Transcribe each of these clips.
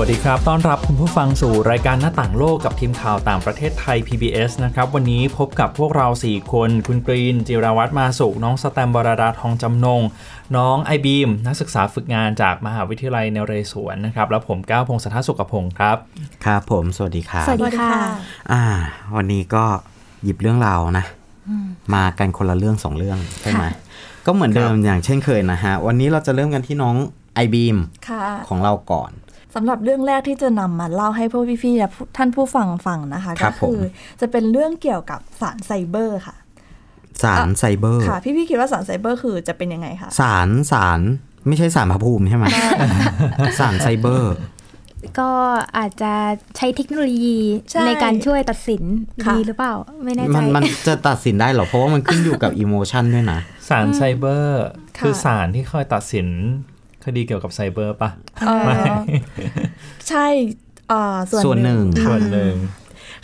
วัสดีครับ ต้อนรับคุณผู้ฟังสู่รายการหน้าต่างโลกกับทีมข่าวต่างประเทศไทย PBS นะครับ วันนี้พบกับพวกเรา 4 คน คุณกรีน จิราวัตรมาสุข น้องสแตมบรดาทองจำนง น้องไอบีม นักศึกษาฝึกงานจากมหาวิทยาลัยนเรศวรนะครับ แล้วผมก้าวพงศธรสุขพงศ์ครับ ครับผม สวัสดีครับ สวัสดีค่ะ อ่า วันนี้ก็หยิบเรื่องราวนะ มากันคนละเรื่องสองเรื่องใช่ไหม ก็เหมือนเดิมอย่างเช่นเคยนะฮะ วันนี้เราจะเริ่มกันที่น้องไอบีมค่ะของเราก่อนสำหรับเรื่องแรกที่จะนำมาเล่าให้พวกพี่ๆและผู้ท่านผู้ฟังฟังนะคะครัก็บผมคือจะเป็นเรื่องเกี่ยวกับสารไซเบอร์ค่ะ ศาลไซเบอร์ค่ะพี่ๆคิดว่าศาลไซเบอร์คือจะเป็นยังไงคะศาลศาลไม่ใช่ศาลพระภูมิใช่ไหมศาลไซเบอร์ก็อาจจะใช้เทคโนโลยีใช่ในการช่วยตัดสินค่ะดีหรือเปล่า ไม่แน่ใจ มันมันจะตัดสินได้เหรอ เพราะว่ามันขึ้นอยู่กับ emotion ด้วยนะ ศาลไซเบอร์ค่ะคือศาลที่คอยตัดสิน คดีเกี่ยวกับไซเบอร์ปะเอ่อใช่เอ่อส่ส่ววนนหหนึ่นึ่งงส่วนหนึ่ง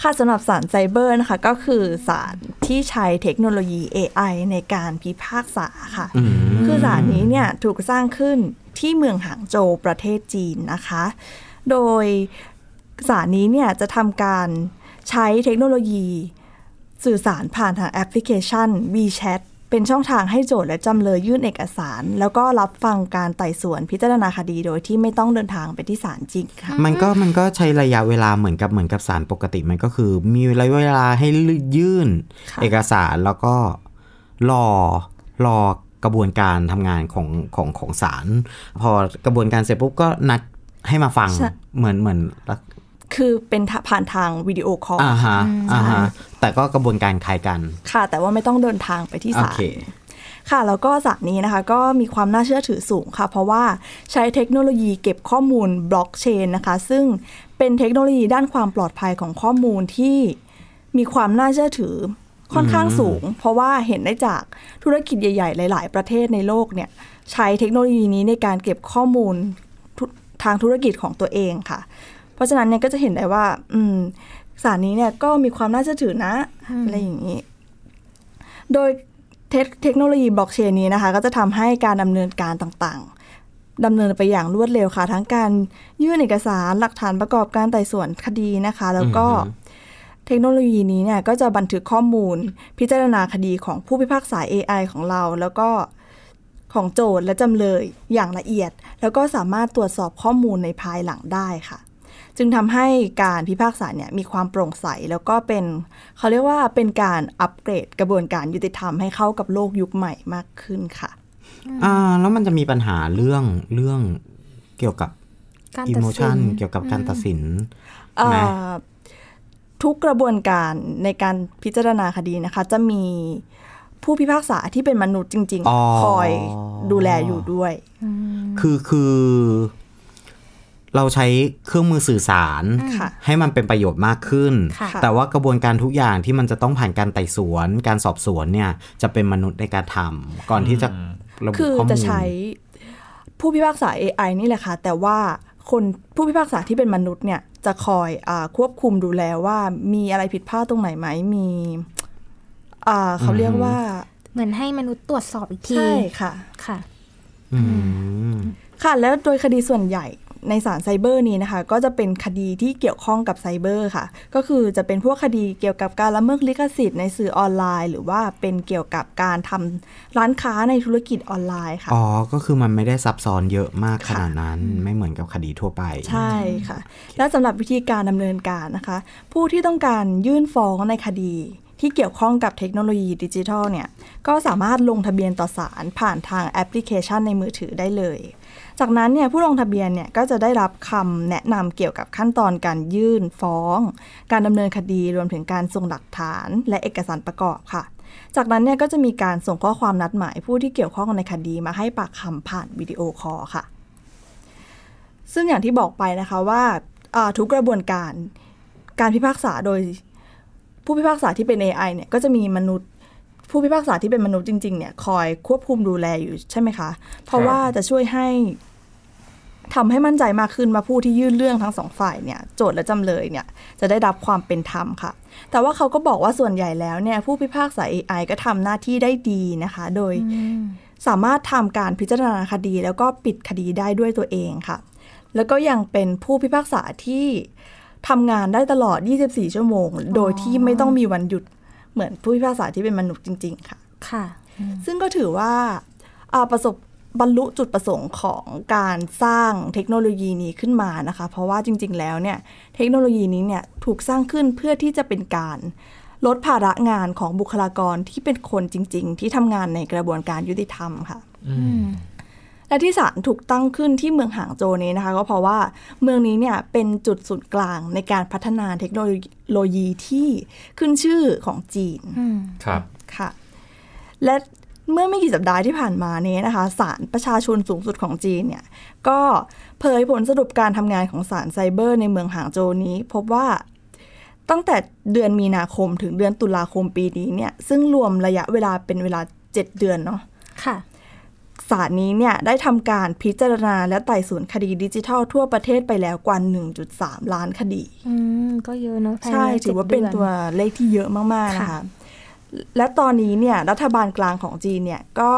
ค่ะสำหรับสารไซเบอร์นะคะ ก็คือสารที่ใช้เทคโนโลยี AI ในการพิพากษาค่ะอืมคือสารนี้เนี่ยถูกสร้างขึ้นที่เมืองหางโจวประเทศจีนนะคะ โดยสารนี้เนี่ยจะทำการใช้เทคโนโลยี สื่อสารผ่านทางแอปพลิเคชัน WeChat เป็นช่องทางให้โจทย์และจำเลยยื่นเอกสาร แล้วก็รับฟังการไต่สวนพิจารณาคดีโดยที่ไม่ต้องเดินทางไปที่ศาลจริงค่ะมันก็มันก็ใช้ระยะเวลาเหมือนกับเหมือนกับสารปกติมันก็คือ มีระยะเวลาให้ยื่นค่ะเอกสารแล้วก็รอรอกระบวนการทำงานของของของศาลพอกระบวนการเสร็จปุ๊บก็นัดให้มาฟังใช่เหมือนเหมือน คือเป็นผ่านทางวิดีโอคอลอ่าฮะอ่าฮะแต่ก็กระบวนการคล้ายกัน ค่ะ แต่ว่าไม่ต้องเดินทางไปที่โอศาลเคค่ะ แล้วก็สารนี้นะคะ ก็มีความน่าเชื่อถือสูงค่ะ เพราะว่าใช้เทคโนโลยีเก็บข้อมูลบล็อกเชนนะคะ ซึ่งเป็นเทคโนโลยีด้านความปลอดภัยของข้อมูลที่มีความน่าเชื่อถือค่อนข้างสูง เพราะว่าเห็นได้จากธุรกิจใหญ่ ๆ หลาย ๆ ประเทศในโลกเนี่ย ใช้เทคโนโลยีนี้ในการเก็บข้อมูลทุทางธุรกิจของตัวเองค่ะ เพราะฉะนั้นเนี่ยก็จะเห็นได้ว่า อืม สารนี้เนี่ยก็มีความน่าเชื่อถือนะอะไรอย่างนี้ โดยเทคเทคโนโลยีบล็อกเชนนี้นะคะ ก็จะทำให้การดำเนินการต่างๆดำเนินไปอย่างรวดเร็วค่ะ ทั้งการยื่นเอกสารหลักฐานประกอบการไต่สวนคดีนะคะ แล้วก็อือฮึเทคโนโลยีนี้เนี่ยก็จะบันทึกข้อมูล พิจารณาคดีของผู้พิพากษา AI ของเรา แล้วก็ของโจทย์และจำเลยอย่างละเอียด แล้วก็สามารถตรวจสอบข้อมูลในภายหลังได้ค่ะ จึงทำให้การพิพากษาเนี่ยมีความโปร่งใสแล้วก็เป็นเขาเรียกว่าเป็นการอัปเกรดกระบวนการยุติธรรมให้เข้ากับโลกยุคใหม่มากขึ้นค่ะอ่าแล้วมันจะมีปัญหาเรื่องเรื่องเกี่ยวกับการอิตัดโมสิชันนเกี่ยวกับการตัดสินเอ่อไหมทุกกระบวนการในการพิจารณาคดีนะคะ จะมีผู้พิพากษาที่เป็นมนุษย์จริงอ๋อๆคอยดูแลอยู่ด้วย คือคือ เราใช้เครื่องมือสื่อสารค่ะให้มันเป็นประโยชน์มากขึ้นค่ะแต่ว่ากระบวนการทุกอย่างที่มันจะต้องผ่านการไต่สวน การสอบสวนเนี่ยจะเป็นมนุษย์ในการทำก่อนที่จะระบุคือข้อมูลจะใช้ผู้พิพากษา AI นี่แหละค่ะ แต่ว่าคนผู้พิพากษาที่เป็นมนุษย์เนี่ยจะคอยอาควบคุมดูแลว่ามีอะไรผิดพลาดตรงไหนไหมมีอ่าเขาเรียกว่า เหมือนให้มนุษย์ตรวจสอบอีกทีใช่ค่ะค่ะอืมค่ะแล้วโดยคดีส่วนใหญ่ ในศาลไซเบอร์นี้นะคะ ก็จะเป็นคดีที่เกี่ยวข้องกับไซเบอร์ค่ะ ก็คือจะเป็นพวกคดีเกี่ยวกับการละเมิดลิขสิทธิ์ในสื่อออนไลน์ หรือว่าเป็นเกี่ยวกับการทำร้านค้าในธุรกิจออนไลน์ค่ะ อ๋อ ก็คือมันไม่ได้ซับซ้อนเยอะมากขนาดนั้น ไม่เหมือนกับคดีทั่วไป ใช่ค่ะ และสำหรับวิธีการดำเนินการนะคะ ผู้ที่ต้องการยื่นฟ้องในคดีที่เกี่ยวข้องกับเทคโนโลยีดิจิทัลเนี่ย ก็สามารถลงทะเบียนต่อศาลผ่านทางแอปพลิเคชันในมือถือได้เลย จากนั้นเนี่ยผู้ลงทะเบียนเนี่ยก็จะได้รับคำแนะนำเกี่ยวกับขั้นตอนการยื่นฟ้อง การดำเนินคดีรวมถึงการส่งหลักฐาน และเอกสารประกอบค่ะ จากนั้นเนี่ยก็จะมีการส่งข้อความนัดหมายผู้ที่เกี่ยวข้องในคดีมาให้ปากคำผ่านวิดีโอคอลค่ะ ซึ่งอย่างที่บอกไปนะคะว่าอ่าทุกกระบวนการการพิพากษาโดยผู้พิพากษาที่เป็น AI เนี่ยก็จะมีมนุษย์ ผู้พิพากษาที่เป็นมนุษย์จริง ๆ เนี่ยคอยควบคุมดูแลอยู่ใช่ไหมคะ เพราะว่าจะช่วยให้ทำให้มั่นใจมากขึ้นมาผู้ที่ยื่นเรื่องทั้งสองฝ่ายเนี่ยโจทย์และจำเลยเนี่ยจะได้รับความเป็นธรรมค่ะ แต่ว่าเขาก็บอกว่าส่วนใหญ่แล้วเนี่ยผู้พิพากษา AI ก็ทำหน้าที่ได้ดีนะคะ โดยสามารถทำการพิจารณาคดี แล้วก็ปิดคดีได้ด้วยตัวเองค่ะ แล้วก็ยังเป็นผู้พิพากษาที่ทำงานได้ตลอด 24 ชั่วโมง โดยที่ไม่ต้องมีวันหยุด เหมือนผู้พิพากษาที่เป็นมนุษย์จริง ๆ ค่ะ ค่ะ ซึ่งก็ถือว่าอ่าประสบบรรลุจุดประสงค์ของการสร้างเทคโนโลยีนี้ขึ้นมานะคะ เพราะว่าจริง ๆ แล้วเนี่ยเทคโนโลยีนี้เนี่ยถูกสร้างขึ้นเพื่อที่จะเป็นการลดภาระงานของบุคลากรที่เป็นคนจริง ๆ ที่ทำงานในกระบวนการยุติธรรมค่ะ และที่ศาลถูกตั้งขึ้นที่เมืองหางโจวนี้นะคะ ก็เพราะว่าเมืองนี้เนี่ยเป็นจุดศูนย์กลางในการพัฒนาเทคโนโลยีที่ขึ้นชื่อของจีนครับค่ะ และเมื่อไม่กี่สัปดาห์ที่ผ่านมานี้นะคะศาลประชาชนสูงสุดของจีนเนี่ยก็เผยผลสรุปการทำงานของศาลไซเบอร์ในเมืองหางโจวนี้ พบว่าตั้งแต่เดือนมีนาคมถึงเดือนตุลาคมปีนี้เนี่ยซึ่งรวมระยะเวลาเป็นเวลา 7 เดือนเนาะค่ะ ศาลนี้เนี่ยได้ทำการพิจารณาและไต่สวนคดีดิจิทัลทั่วประเทศไปแล้วกว่า 1.3 ล้านคดี อืม ก็เยอะเนอะภายในใช่ ถือว่าเป็นจ็ดดืตัวเลขที่เยอะมาก ๆ นะคะค่ะและตอนนี้เนี่ยรัฐบาลกลางของจีนเนี่ยก็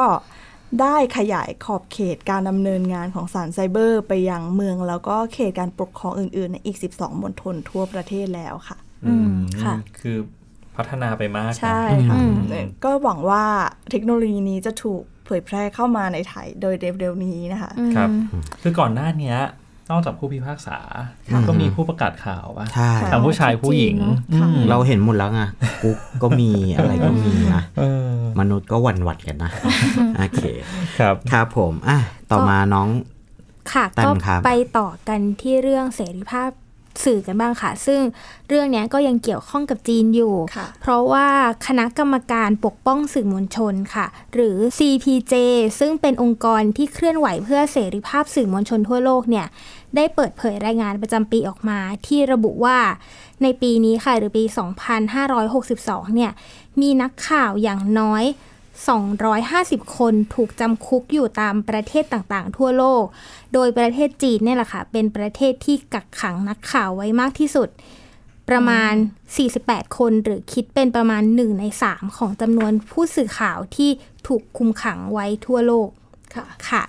ได้ขยายขอบเขตการดำเนินงานของศาลไซเบอร์ ไปยังเมืองแล้วก็เขตการปกครองอื่นๆในอีก 12มณฑลทั่วประเทศแล้วค่ะ อืม ค่ะ คือพัฒนาไปมากนะใช่ค่ะอืมก็หวังว่าเทคโนโลยีนี้จะถูก เผยแพร่เข้ามาในไทยโดยเร็วๆนี้นะคะครับคือก่อนหน้าเนี้ยนอกจากผู้พิพากษา ก็มีผู้ประกาศข่าวว่าใช่ค่ะทั้งผู้ชายผู้หญิงค่ะอืมเราเห็นหมดแล้วไงกุ๊กก็มีอะไรก็มีนะเออมนุษย์ก็หวั่นหวัดกันนะ โอเค ครับครับผมอะต่อมาน้องค่ะแต้ก็มครับไปต่อกันที่เรื่องเสรีภาพ สื่อกันบ้างค่ะ ซึ่งเรื่องเนี้ยก็ยังเกี่ยวข้องกับจีนอยู่ค่ะเพราะว่าคณะกรรมการปกป้องสื่อมวลชนค่ะ หรือ CPJ ซึ่งเป็นองค์กรที่เคลื่อนไหวเพื่อเสรีภาพสื่อมวลชนทั่วโลกเนี่ยได้เปิดเผยรายงานประจำปีออกมา ที่ระบุว่าในปีนี้ค่ะหรือปี 2562 เนี่ยมีนักข่าวอย่างน้อย 250 คนถูกจำคุกอยู่ตามประเทศต่างๆ ทั่วโลก โดยประเทศจีนเนี่ยแหละค่ะ เป็นประเทศที่กักขังนักข่าวไว้มากที่สุด ประมาณ 48 คนหรือคิดเป็นประมาณ 1 ใน 3 ของจำนวนผู้สื่อข่าวที่ถูกคุมขังไว้ทั่วโลกค่ะค่ะ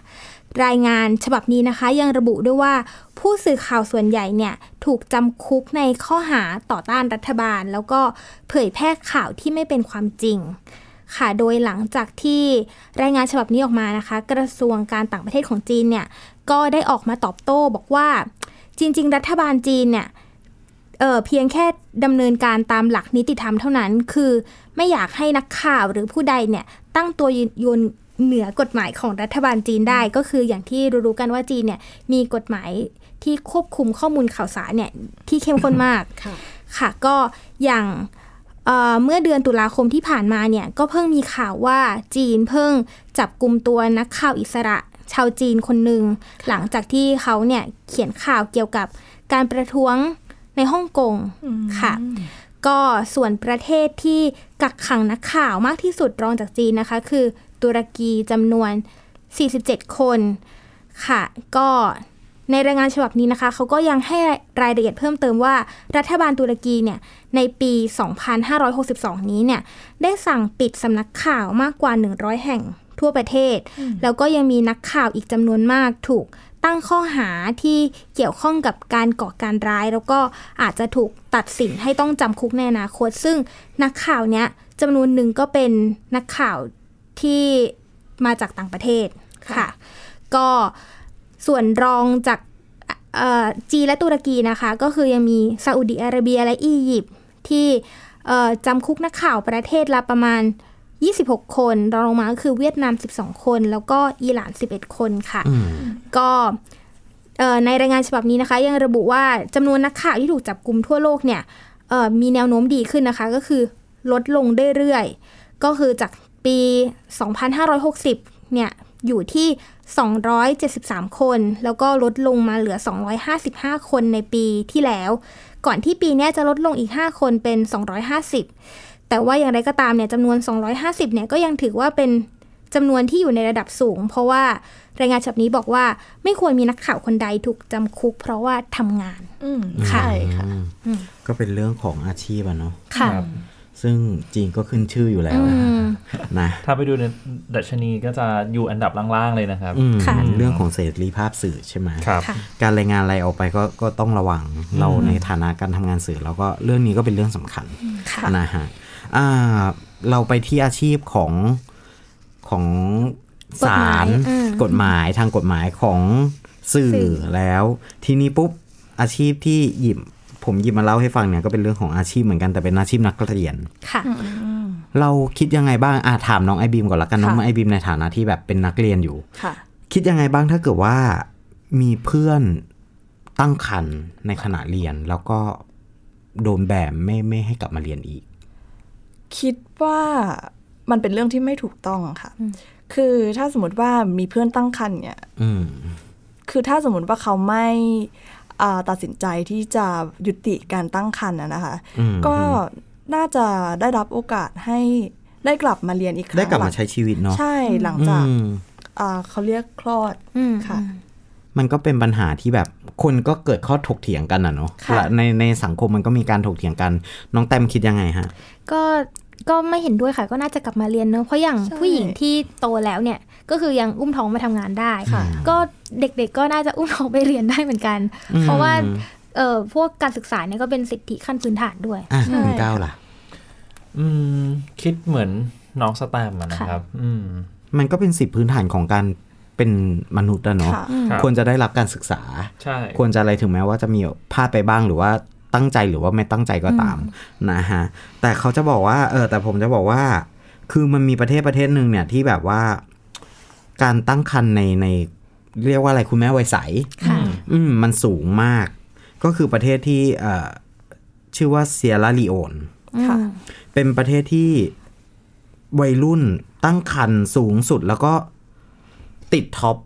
รายงานฉบับนี้นะคะยังระบุด้วยว่า ผู้สื่อข่าวส่วนใหญ่เนี่ยถูกจำคุกในข้อหาต่อต้านรัฐบาล แล้วก็เผยแพร่ข่าวที่ไม่เป็นความจริง ค่ะ โดยหลังจากที่รายงานฉบับนี้ออกมานะคะ กระทรวงการต่างประเทศของจีนเนี่ย ก็ได้ออกมาตอบโต้บอกว่าจริง ๆ รัฐบาลจีนเนี่ยเออเพียงแค่ดำเนินการตามหลักนิติธรรมเท่านั้น คือไม่อยากให้นักข่าวหรือผู้ใดเนี่ยตั้งตัวยืนเหนือกฎหมายของรัฐบาลจีนได้ ก็คืออย่างที่รู้ๆกันว่าจีนเนี่ยมีกฎหมายที่ควบคุมข้อมูลข่าวสารเนี่ยที่เข้มข้นมากค่ะค่ะก็อย่าง เอ่อเมื่อเดือนตุลาคมที่ผ่านมาเนี่ยก็เพิ่งมีข่าวว่าจีนเพิ่งจับกลุ่มตัวนักข่าวอิสระชาวจีนคนหนึ่งหลังจากที่เขาเนี่ยเขียนข่าวเกี่ยวกับการประท้วงในฮ่องกงค่ะ ก็ส่วนประเทศที่กักขังนักข่าวมากที่สุดรองจากจีนนะคะ คือตุรกีจำนวน 47 คนค่ะ ก็ ในรายงานฉบับนี้นะคะเขาก็ยังให้รายละเอียดเพิ่มเติมว่า รัฐบาลตุรกีเนี่ยในปี 2562 นี้เนี่ยได้สั่งปิดสำนักข่าวมากกว่า 100 แห่งทั่วประเทศ แล้วก็ยังมีนักข่าวอีกจำนวนมากถูกตั้งข้อหาที่เกี่ยวข้องกับการก่อการร้าย แล้วก็อาจจะถูกตัดสินให้ต้องจำคุกในอนาคต ซึ่งนักข่าวเนี้ยจำนวนหนึ่งก็เป็นนักข่าวที่มาจากต่างประเทศค่ะ ก็ ส่วนรองจากเอ่อจีนและตุรกีนะคะ ก็คือยังมีซาอุดิอาระเบียและอียิปต์ที่เอ่อจำคุกนักข่าวประเทศละประมาณ 26 คน รองลงมาก็คือเวียดนาม 12 คน แล้วก็อิหร่าน 11 คนค่ะอืมก็เอ่อในรายงานฉบับนี้นะคะ ยังระบุว่าจำนวนนักข่าวที่ถูกจับกลุ่มทั่วโลกเนี่ยเอ่อมีแนวโน้มดีขึ้นนะคะ ก็คือลดลงเรื่อยๆ ก็คือจากปี 2560 เนี่ย อยู่ที่ 273 คน แล้วก็ลดลงมาเหลือ 255 คนในปีที่แล้ว ก่อนที่ปีเนี้ยจะลดลงอีก 5 คนเป็น 250 แต่ว่าอย่างไรก็ตามเนี่ยจำนวน 250 เนี่ยก็ยังถือว่าเป็นจำนวนที่อยู่ในระดับสูง เพราะว่ารายงานฉบับนี้บอกว่าไม่ควรมีนักข่าวคนใดถูกจำคุก เพราะว่าทำงาน อืมค่ะใช่ค่ะอืมก็เป็นเรื่องของอาชีพอะเนาะค่ะครับ ซึ่งจีนก็ขึ้นชื่ออยู่แล้วอืมนะถ้าไปดูในดัชนีก็จะอยู่อันดับล่างๆเลยนะครับอืมค่ะเรื่องของเสรีภาพสื่อใช่ไหมครับค่ะการรายงานอะไรออกไปก็ก็ต้องระวังเราในฐานะการทำงานสื่อ แล้วก็เรื่องนี้ก็เป็นเรื่องสำคัญค่ะนะฮะอ่าเราไปที่อาชีพของของศาลกฎหมายอืมกฎหมายทางกฎหมายของสื่อสื่อแล้ว ทีนี้ปุ๊บอาชีพที่หยิบ ผมหยิบมาเล่าให้ฟังเนี่ยก็เป็นเรื่องของอาชีพเหมือนกันแต่เป็นอาชีพนักเรียนค่ะเราคิดยังไงบ้างอาถามน้องไอบีมก่อนละกันน้องค่ะไอบีมในฐานะที่แบบเป็นนักเรียนอยู่ค่ะ คิดยังไงบ้างถ้าเกิดว่ามีเพื่อนตั้งครรภ์ในขณะเรียน แล้วก็โดนแบมไม่ไม่ให้กลับมาเรียนอีก คิดว่ามันเป็นเรื่องที่ไม่ถูกต้องค่ะ คือถ้าสมมติว่ามีเพื่อนตั้งครรภ์เนี่ยอืมคือถ้าสมมติว่าเขาไม่อ่า ตัดสินใจที่จะยุติการตั้งครรภ์นะนะคะอืมก็น่าจะได้รับโอกาสให้ได้กลับมาเรียนอีกครั้งได้กลับมาใช้ชีวิตเนาะใช่หลังจากอืมอ่าเขาเรียกคลอดอืมค่ะ มันก็เป็นปัญหาที่แบบคนก็เกิดข้อถกเถียงกันอะเนาะค่ะและในในสังคมมันก็มีการถกเถียงกัน น้องแต้มคิดยังไงฮะ ก็ก็ไม่เห็นด้วยค่ะ ก็น่าจะกลับมาเรียนเนอะเพราะอย่างใช่ผู้หญิงที่โตแล้วเนี่ย ก็คือยังอุ้มท้องมาทำงานได้ค่ะก็เด็กๆก็น่าจะอุ้มท้องไปเรียนได้เหมือนกัน เพราะว่าเออพวกการศึกษาเนี่ยก็เป็นสิทธิขั้นพื้นฐานด้วยอะใช่คุณก้าวล่ะ อืม คิดเหมือนน้องสแตมป์อะนะครับ อืม มันก็เป็นสิทธิพื้นฐานของการเป็นมนุษย์อะเนาะค่ะครับควรจะได้รับการศึกษาใช่ควรจะอะไรถึงแม้ว่าจะมีพลาดไปบ้างหรือว่าตั้งใจหรือว่าไม่ตั้งใจก็ตามนะฮะ แต่เขาจะบอกว่า เออ แต่ผมจะบอกว่า คือมันมีประเทศประเทศหนึ่งเนี่ยที่แบบว่า การตั้งครรภ์ในในเรียกว่าอะไรคุณแม่วัยใสค่ะอืมมันสูงมาก ก็คือประเทศที่เอ่อชื่อว่าเซียร่าลีโอนค่ะเป็นประเทศที่วัยรุ่นตั้งครรภ์สูงสุดแล้วก็ติดท็อป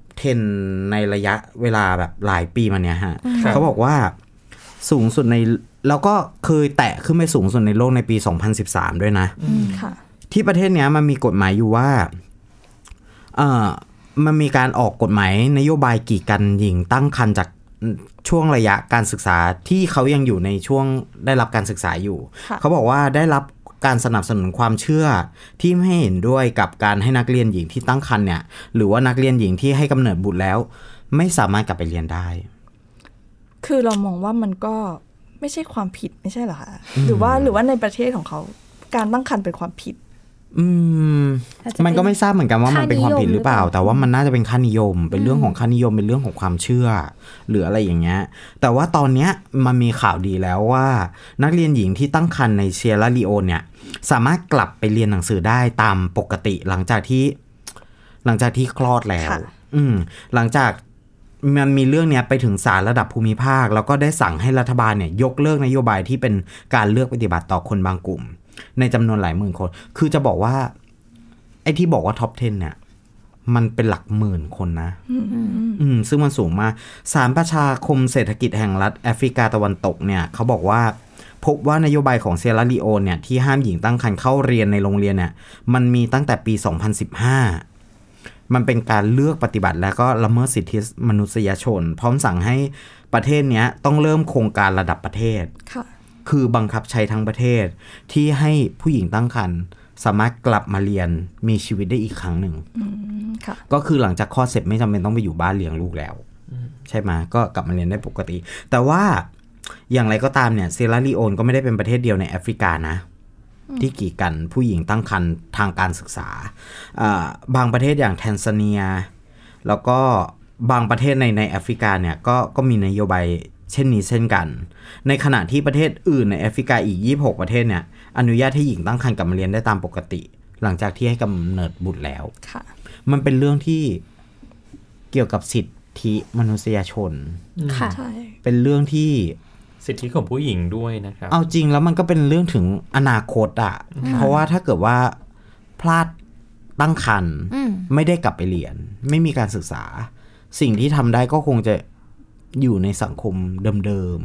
10 ในระยะเวลาแบบหลายปีมาเนี้ยฮะครับเขาบอกว่าสูงสุดใน แล้วก็เคยแตะขึ้นไปสูงสุดในโลกในปี 2013 ด้วยนะค่ะที่ประเทศเนี้ยมันมีกฎหมายอยู่ว่าเอ่อ มันมีการออกกฎหมายนโยบายกีดกันหญิงตั้งครรภ์จากช่วงระยะการศึกษาที่เขายังอยู่ในช่วงได้รับการศึกษาอยู่ค่ะเขาบอกว่าได้รับการสนับสนุนความเชื่อที่ไม่เห็นด้วยกับการให้นักเรียนหญิงที่ตั้งครรภ์เนี่ย หรือว่านักเรียนหญิงที่ให้กำเนิดบุตรแล้ว ไม่สามารถกลับไปเรียนได้ คือเรามองว่ามันก็ไม่ใช่ความผิดไม่ใช่เหรอคะหรือว่าหรือว่าในประเทศของเขา การตั้งครรภ์เป็นความผิด อืมมันก็ไม่ทราบเหมือนกันว่ามันเป็นความผิดหรือเปล่า แต่ว่ามันน่าจะเป็นค่านิยม เป็นเรื่องของค่านิยมเป็นเรื่องของความเชื่อ หรืออะไรอย่างเงี้ย แต่ว่าตอนเนี้ยมันมีข่าวดีแล้วว่า นักเรียนหญิงที่ตั้งครรภ์ในเซียร่าลีโอนเนี่ย สามารถกลับไปเรียนหนังสือได้ตามปกติหลังจากที่ หลังจากที่คลอดแล้ว อืม หลังจากมันมีเรื่องเนี้ยไปถึงศาลระดับภูมิภาค แล้วก็ได้สั่งให้รัฐบาลเนี่ย ยกเลิกนโยบายที่เป็นการเลือกปฏิบัติต่อคนบางกลุ่ม ในจำนวนหลายหมื่นคน คือจะบอกว่า ไอ้ที่บอกว่าท็อป 10 เนี่ย มันเป็นหลักหมื่นคนนะ อืม ซึ่งมันสูงมากสารประชาคมเศรษฐกิจแห่งรัฐแอฟริกาตะวันตกเนี่ยเขาบอกว่าพบว่านโยบายของเซราลีโอนเนี่ยที่ห้ามหญิงตั้งครรภ์เข้าเรียนในโรงเรียนเนี่ยมันมีตั้งแต่ปี 2015 มันเป็นการเลือกปฏิบัติและก็ละเมิดสิทธิมนุษยชน พร้อมสั่งให้ประเทศเนี้ยต้องเริ่มโครงการระดับประเทศ ค่ะคือบังคับใช้ทั้งประเทศ ที่ให้ผู้หญิงตั้งครรภ์สามารถกลับมาเรียนมีชีวิตได้อีกครั้งหนึ่งค่ะก็คือหลังจากคลอดเสร็จไม่จำเป็นต้องไปอยู่บ้านเลี้ยงลูกแล้ว ใช่ไหมก็กลับมาเรียนได้ปกติ แต่ว่าอย่างไรก็ตามเนี่ยเซราลีโอนก็ไม่ได้เป็นประเทศเดียวในแอฟริกานะ ที่กีดกันผู้หญิงตั้งครรภ์ทางการศึกษาอ่าบางประเทศอย่างแทนซาเนีย แล้วก็บางประเทศในในแอฟริกาเนี่ยก็ก็มีนโยบาย เช่นนี้เช่นกัน ในขณะที่ประเทศอื่นในแอฟริกาอีก 26 ประเทศเนี่ยอนุญาตให้หญิงตั้งครรภ์กลับมาเรียนได้ตามปกติ หลังจากที่ให้กำเนิดบุตรแล้วค่ะมันเป็นเรื่องที่เกี่ยวกับสิทธิมนุษยชนค่ะใช่เป็นเรื่องที่สิทธิของผู้หญิงด้วยนะครับ เอาจริงแล้วมันก็เป็นเรื่องถึงอนาคตอะเพราะว่าถ้าเกิดว่าพลาดตั้งครรภ์อืมไม่ได้กลับไปเรียน ไม่มีการศึกษา สิ่งที่ทำได้ก็คงจะ อยู่ในสังคมเดิม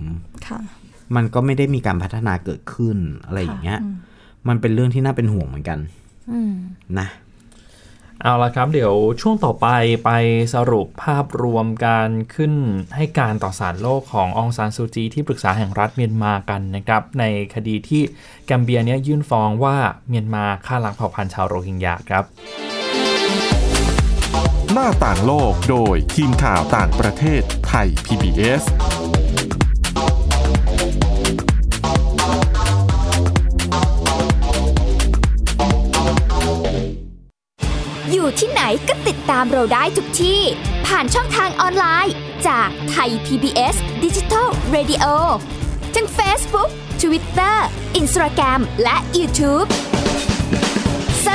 ค่ะๆมันก็ไม่ได้มีการพัฒนาเกิดขึ้นอะไรอย่างเงี้ย มันเป็นเรื่องที่น่าเป็นห่วงเหมือนกันอืมนะเอาละครับ เดี๋ยวช่วงต่อไปไปสรุปภาพรวมการขึ้นให้การต่อสารโลกขององซานซูจีที่ปรึกษาแห่งรัฐเมียนมากันนะครับ ในคดีที่แกมเบียเนี่ยยื่นฟ้องว่าเมียนมาฆ่าล้างเผ่าพันธุ์ชาวโรฮิงญาครับ หน้าต่างโลกโดยทีมข่าวต่างประเทศไทย PBS อยู่ที่ไหนก็ติดตามเราได้ทุกที่ ผ่านช่องทางออนไลน์จากไทย PBS Digital Radio ทั้ง Facebook Twitter Instagram และ YouTube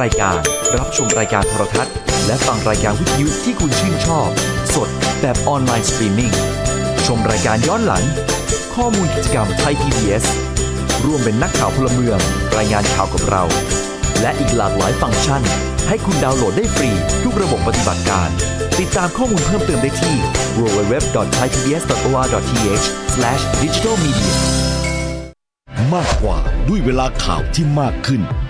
รายการ รับชมรายการโทรทัศน์ และฟังรายการวิทยุที่คุณชื่นชอบ สดแบบออนไลน์สตรีมมิ่ง ชมรายการย้อนหลัง ข้อมูลกิจกรรมไทย PBS ร่วมเป็นนักข่าวพลเมือง รายงานข่าวกับเรา และอีกหลากหลายฟังก์ชัน ให้คุณดาวน์โหลดได้ฟรี ทุกระบบปฏิบัติการ ติดตามข้อมูลเพิ่มเติมได้ที่ www.thaipbs.or.th/digitalmedia มากกว่าด้วยเวลาข่าวที่มากขึ้น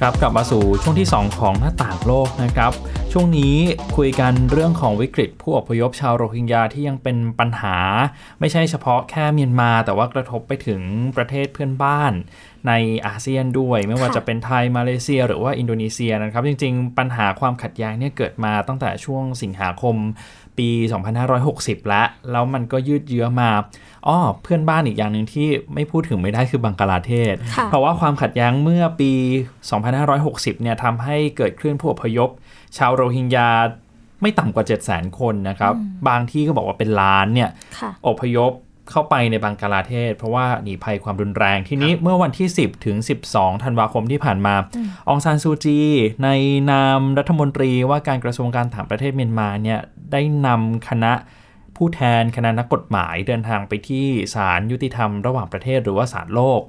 ครับกลับมาสู่ช่วงที่ 2 ของหน้าต่างโลกนะครับ ช่วงนี้คุยกันเรื่องของวิกฤตผู้อพยพชาวโรฮิงญาที่ยังเป็นปัญหา ไม่ใช่เฉพาะแค่เมียนมา แต่ว่ากระทบไปถึงประเทศเพื่อนบ้านในอาเซียนด้วย ไม่ว่าจะเป็นไทยมาเลเซีย หรือว่าอินโดนีเซียนะครับ จริง ๆ ปัญหาความขัดแย้งเนี่ยเกิดมาตั้งแต่ช่วงสิงหาคม ปี 2560 แล้ว แล้วมันก็ยืดเยื้อมาอ้อเพื่อนบ้านอีกอย่างหนึ่งที่ไม่พูดถึงไม่ได้คือบังกลาเทศค่ะเพราะว่าความขัดแย้งเมื่อปี 2560 เนี่ยทำให้เกิดคลื่นผู้อพยพ ชาวโรฮิงญาไม่ต่ำกว่า 700,000 คนนะครับ บางที่ก็บอกว่าเป็นล้านเนี่ยค่ะอพยพ เข้าไปในบังกลาเทศ เพราะว่าหนีภัยความรุนแรงทีนี้เมื่อวันที่ 10 ถึง 12 ธันวาคมที่ผ่านมาอองซานซูจี ในนามรัฐมนตรีว่าการกระทรวงการต่างประเทศเมียนมาเนี่ยได้นำคณะผู้แทนคณะนักกฎหมายเดินทางไปที่ศาลยุติธรรมระหว่างประเทศหรือว่าศาลโลก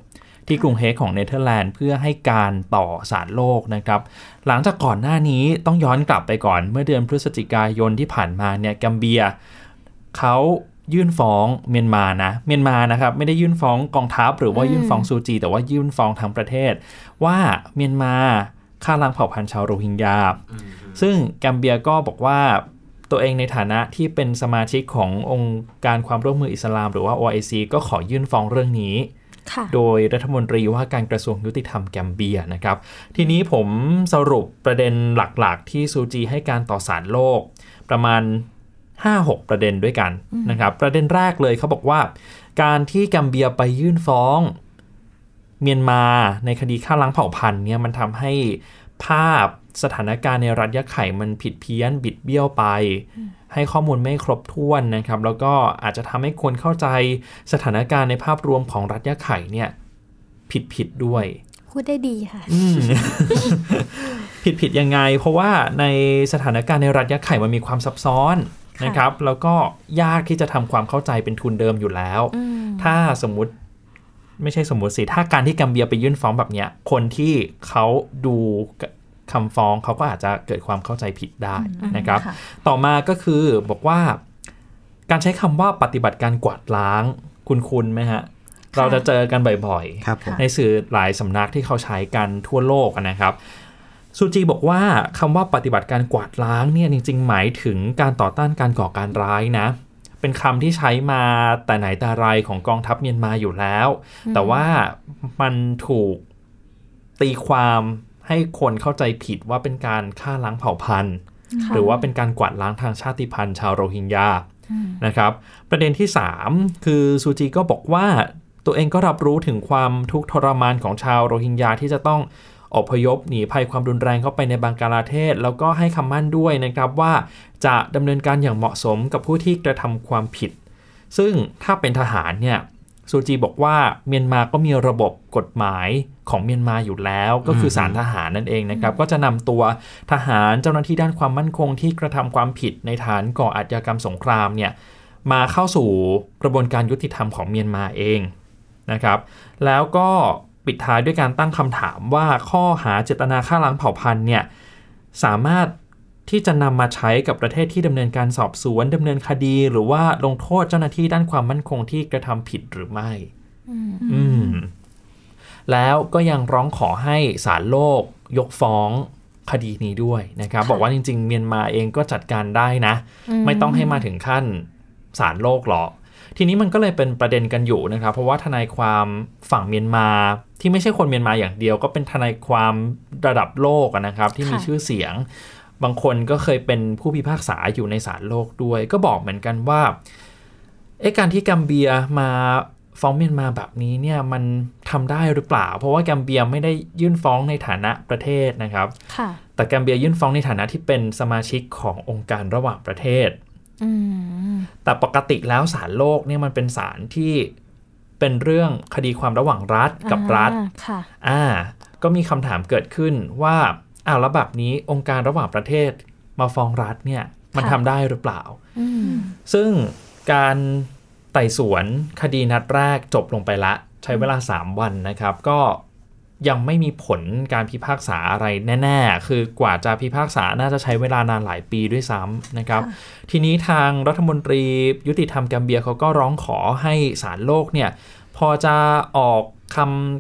ที่กรุงเฮกของเนเธอร์แลนด์เพื่อให้การต่อศาลโลกนะครับ หลังจากก่อนหน้านี้ต้องย้อนกลับไปก่อนเมื่อเดือนพฤศจิกายนที่ผ่านมาเนี่ยกัมเบียเขา ยื่นฟ้องเมียนมานะเมียนมานะครับไม่ได้ยื่นฟ้องกองทัพหรือว่ายื่นฟ้องซูจี แต่ว่ายื่นฟ้องทั้งประเทศ ว่าเมียนมาฆ่าล้างเผ่าพันธุ์ชาวโรฮิงญาซึ่งกัมเบียก็บอกว่าตัวเองในฐานะที่เป็นสมาชิกขององค์การความร่วมมืออิสลาม หรือว่า OIC ก็ขอยื่นฟ้องเรื่องนี้ค่ะโดยรัฐมนตรีว่าการกระทรวงยุติธรรมแกมเบียนะครับ ทีนี้ผมสรุปประเด็นหลักๆ ที่ซูจีให้การต่อสารโลก ประมาณ 5-6 ประเด็นด้วยกันนะครับ ประเด็นแรกเลยเขาบอกว่า การที่แกมเบียไปยื่นฟ้อง เมียนมาในคดีฆ่าล้างเผ่าพันธุ์เนี่ยมันทำให้ภาพสถานการณ์ในรัฐยะไข่มันผิดเพี้ยนบิดเบี้ยวไป ให้ข้อมูลไม่ครบถ้วนนะครับ แล้วก็อาจจะทำให้คนเข้าใจสถานการณ์ในภาพรวมของรัฐยะไข่เนี่ยผิดผิดๆด้วย พูดได้ดีค่ะอืมผิดผิดยังไง เพราะว่าในสถานการณ์ในรัฐยะไข่มันมีความซับซ้อนค่ะ นะครับ แล้วก็ยากที่จะทำความเข้าใจเป็นทุนเดิมอยู่แล้วอืมถ้าสมมุติไม่ใช่สมมุติสิ ถ้าการที่กัมเบียไปยื่นฟ้องแบบเนี้ย คนที่เขาดูคำฟ้องเขาก็อาจจะเกิดความเข้าใจผิดได้นะครับค่ะต่อมาก็คือบอกว่า การใช้คำว่าปฏิบัติการกวาดล้างคุณคุณไหมฮะ เราจะเจอกันบ่อยครับผมๆในสื่อหลายสำนักที่เขาใช้กันทั่วโลกนะครับ ซูจีบอกว่าคำว่าปฏิบัติการกวาดล้างเนี่ยจริงๆ หมายถึงการต่อต้านการก่อการร้ายนะ เป็นคำที่ใช้มาแต่ไหนแต่ไรของกองทัพเมียนมาอยู่แล้ว แต่ว่ามันถูกตีความให้คนเข้าใจผิดว่าเป็นการฆ่าล้างเผ่าพันธุ์ค่ะหรือว่าเป็นการกวาดล้างทางชาติพันธุ์ชาวโรฮิงญานะครับ ประเด็นที่ 3 คือซูจีก็บอกว่าตัวเองก็รับรู้ถึงความทุกข์ทรมานของชาวโรฮิงญาที่จะต้อง อพยพหนีภัยความรุนแรงเข้าไปในบังกลาเทศ แล้วก็ให้คำมั่นด้วยนะครับว่าจะดำเนินการอย่างเหมาะสมกับผู้ที่กระทำความผิด ซึ่งถ้าเป็นทหารเนี่ยซูจีบอกว่าเมียนมาก็มีระบบกฎหมายของเมียนมาอยู่แล้ว ก็คือสารทหารนั่นเองนะครับ ก็จะนำตัวทหารเจ้าหน้าที่ด้านความมั่นคงที่กระทำความผิดในฐานก่ออาชญากรรมสงครามเนี่ยมาเข้าสู่กระบวนการยุติธรรมของเมียนมาเองนะครับ แล้วก็ ปิดท้ายด้วยการตั้งคำถามว่าข้อหาเจตนาฆ่าล้างเผ่าพันธุ์เนี่ยสามารถที่จะนำมาใช้กับประเทศที่ดำเนินการสอบสวนดำเนินคดี หรือว่าลงโทษเจ้าหน้าที่ด้านความมั่นคงที่กระทำผิดหรือไม่อืมแล้วก็ยังร้องขอให้ศาลโลกยกฟ้องคดีนี้ด้วยนะครับ บอกว่าจริง ๆ เมียนมาเองก็จัดการได้นะ ไม่ต้องให้มาถึงขั้นศาลโลกหรอก ทีนี้มันก็เลยเป็นประเด็นกันอยู่นะครับ เพราะว่าทนายความฝั่งเมียนมาที่ไม่ใช่คนเมียนมาอย่างเดียว ก็เป็นทนายความระดับโลกอะนะครับ ที่มีค่ะชื่อเสียง บางคนก็เคยเป็นผู้พิพากษาอยู่ในศาลโลกด้วย ก็บอกเหมือนกันว่าเอ๊ะการที่กัมเบียมาฟ้องเมียนมาแบบนี้เนี่ยมันทำได้หรือเปล่า เพราะว่ากัมเบียไม่ได้ยื่นฟ้องในฐานะประเทศนะครับค่ะแต่กัมเบียยื่นฟ้องในฐานะที่เป็นสมาชิกขององค์การระหว่างประเทศอืม แต่ปกติแล้วศาลโลกเนี่ยมันเป็นศาลที่เป็นเรื่องคดีความระหว่างรัฐกับรัฐอ่าค่ะอ่า ก็มีคำถามเกิดขึ้นว่าอ้าวแล้วแบบนี้องค์การระหว่างประเทศมาฟ้องรัฐเนี่ยมันค่ะทำได้หรือเปล่าอืมซึ่งการไต่สวนคดีนัดแรกจบลงไปละ ใช้เวลา 3 วันนะครับ ก็ ยังไม่มีผลการพิพากษาอะไรแน่ ๆ คือกว่าจะพิพากษาน่าจะใช้เวลานานหลายปีด้วยซ้ำนะครับ ทีนี้ทางรัฐมนตรียุติธรรมแกมเบียเขาก็ร้องขอให้ศาลโลกเนี่ย พอจะออกค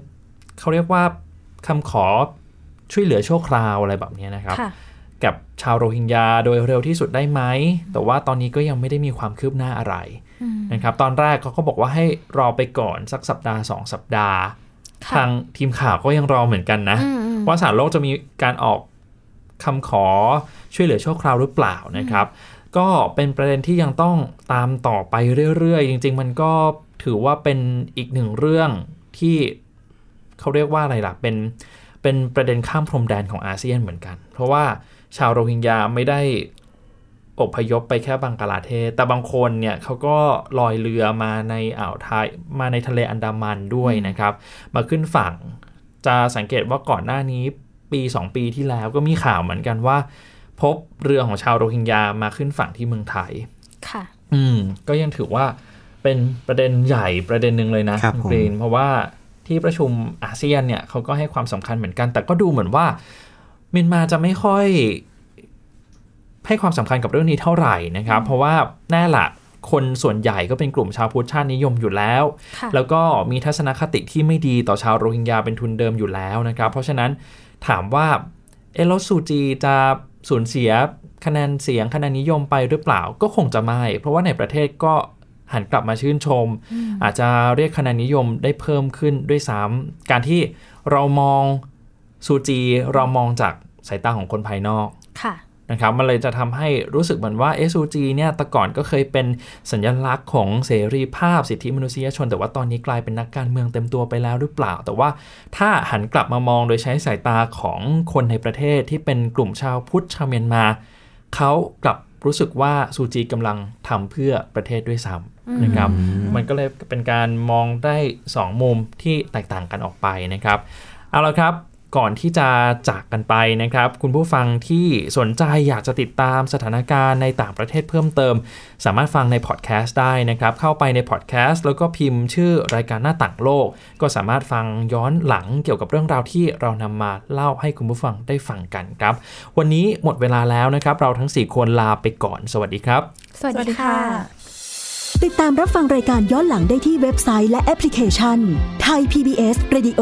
ำเขาเรียกว่าคำขอช่วยเหลือชั่วคราวอะไรแบบนี้นะครับค่ะกับชาวโรฮิงญาโดยเร็วที่สุดได้ไหม แต่ว่าตอนนี้ก็ยังไม่ได้มีความคืบหน้าอะไรนะครับ ตอนแรกเขาก็บอกว่าให้รอไปก่อนสักสัปดาห์ 2 สัปดาห์ค่ะ ทางทีมข่าวก็ยังรอเหมือนกันนะอืมอืมว่าสารโลกจะมีการออกคำขอช่วยเหลือชั่วคราวหรือเปล่านะครับ ก็เป็นประเด็นที่ยังต้องตามต่อไปเรื่อยๆ จริง ๆ มันก็ถือว่าเป็นอีกหนึ่งเรื่องที่เขาเรียกว่าอะไรล่ะเป็นเป็นประเด็นข้ามพรมแดนของอาเซียนเหมือนกัน เพราะว่าชาวโรฮิงญาไม่ได้ อพยพไปแค่บังกลาเทศ แต่บางคนเนี่ยเขาก็ลอยเรือมาในอ่าวไทยมาในทะเลอันดามันด้วยนะครับ มาขึ้นฝั่ง จะสังเกตว่าก่อนหน้านี้ปี 2 ปีที่แล้วก็มีข่าวเหมือนกันว่า พบเรือของชาวโรฮิงญามาขึ้นฝั่งที่เมืองไทย ค่ะ อืม ก็ยังถือว่าเป็นประเด็นใหญ่ประเด็นหนึ่งเลยนะครับณผมกรีนเพราะว่าที่ประชุมอาเซียนเนี่ยเขาก็ให้ความสำคัญเหมือนกัน แต่ก็ดูเหมือนว่าเมียนมาจะไม่ค่อย ให้ความสำคัญกับเรื่องนี้เท่าไหร่นะครับ เพราะว่าแน่ละคนส่วนใหญ่ก็เป็นกลุ่มชาวพุทธชาตินิยมอยู่แล้วค่ะแล้วก็มีทัศนคติที่ไม่ดีต่อชาวโรฮิงญาเป็นทุนเดิมอยู่แล้วนะครับ เพราะฉะนั้นถามว่าเอลซูจีจะสูญเสียคะแนนเสียงคะแนนนิยมไปหรือเปล่าก็คงจะไม่ เพราะว่าในประเทศก็หันกลับมาชื่นชม อาจจะเรียกคะแนนนิยมได้เพิ่มขึ้นด้วยซ้ำการที่เรามองซูจีเรามองจากสายตาของคนภายนอกค่ะ นะครับมันเลยจะทำให้รู้สึกเหมือนว่าเอซูจีเนี่ยแต่ก่อนก็เคยเป็นสัญลักษณ์ของเสรีภาพสิทธิมนุษยชน แต่ว่าตอนนี้กลายเป็นนักการเมืองเต็มตัวไปแล้วหรือเปล่า แต่ว่าถ้าหันกลับมามองโดยใช้สายตาของคนในประเทศที่เป็นกลุ่มชาวพุทธชาวเมียนมาเขากลับรู้สึกว่าซูจีกำลังทำเพื่อประเทศด้วยซ้ำนะครับ มันก็เลยเป็นการมองได้สองมุมที่แตกต่างกันออกไปนะครับ เอาละครับ ก่อนที่จะจากกันไปนะครับ คุณผู้ฟังที่สนใจอยากจะติดตามสถานการณ์ในต่างประเทศเพิ่มเติม สามารถฟังในพอดแคสต์ได้นะครับ เข้าไปในพอดแคสต์แล้วก็พิมพ์ชื่อรายการหน้าต่างโลก ก็สามารถฟังย้อนหลังเกี่ยวกับเรื่องราวที่เรานำมาเล่าให้คุณผู้ฟังได้ฟังกันครับ วันนี้หมดเวลาแล้วนะครับ เราทั้ง 4 คนลาไปก่อน สวัสดีครับ สวัสดีค่ะ ติดตามรับฟังรายการย้อนหลังได้ที่เว็บไซต์และแอปพลิเคชันไทย PBS Radio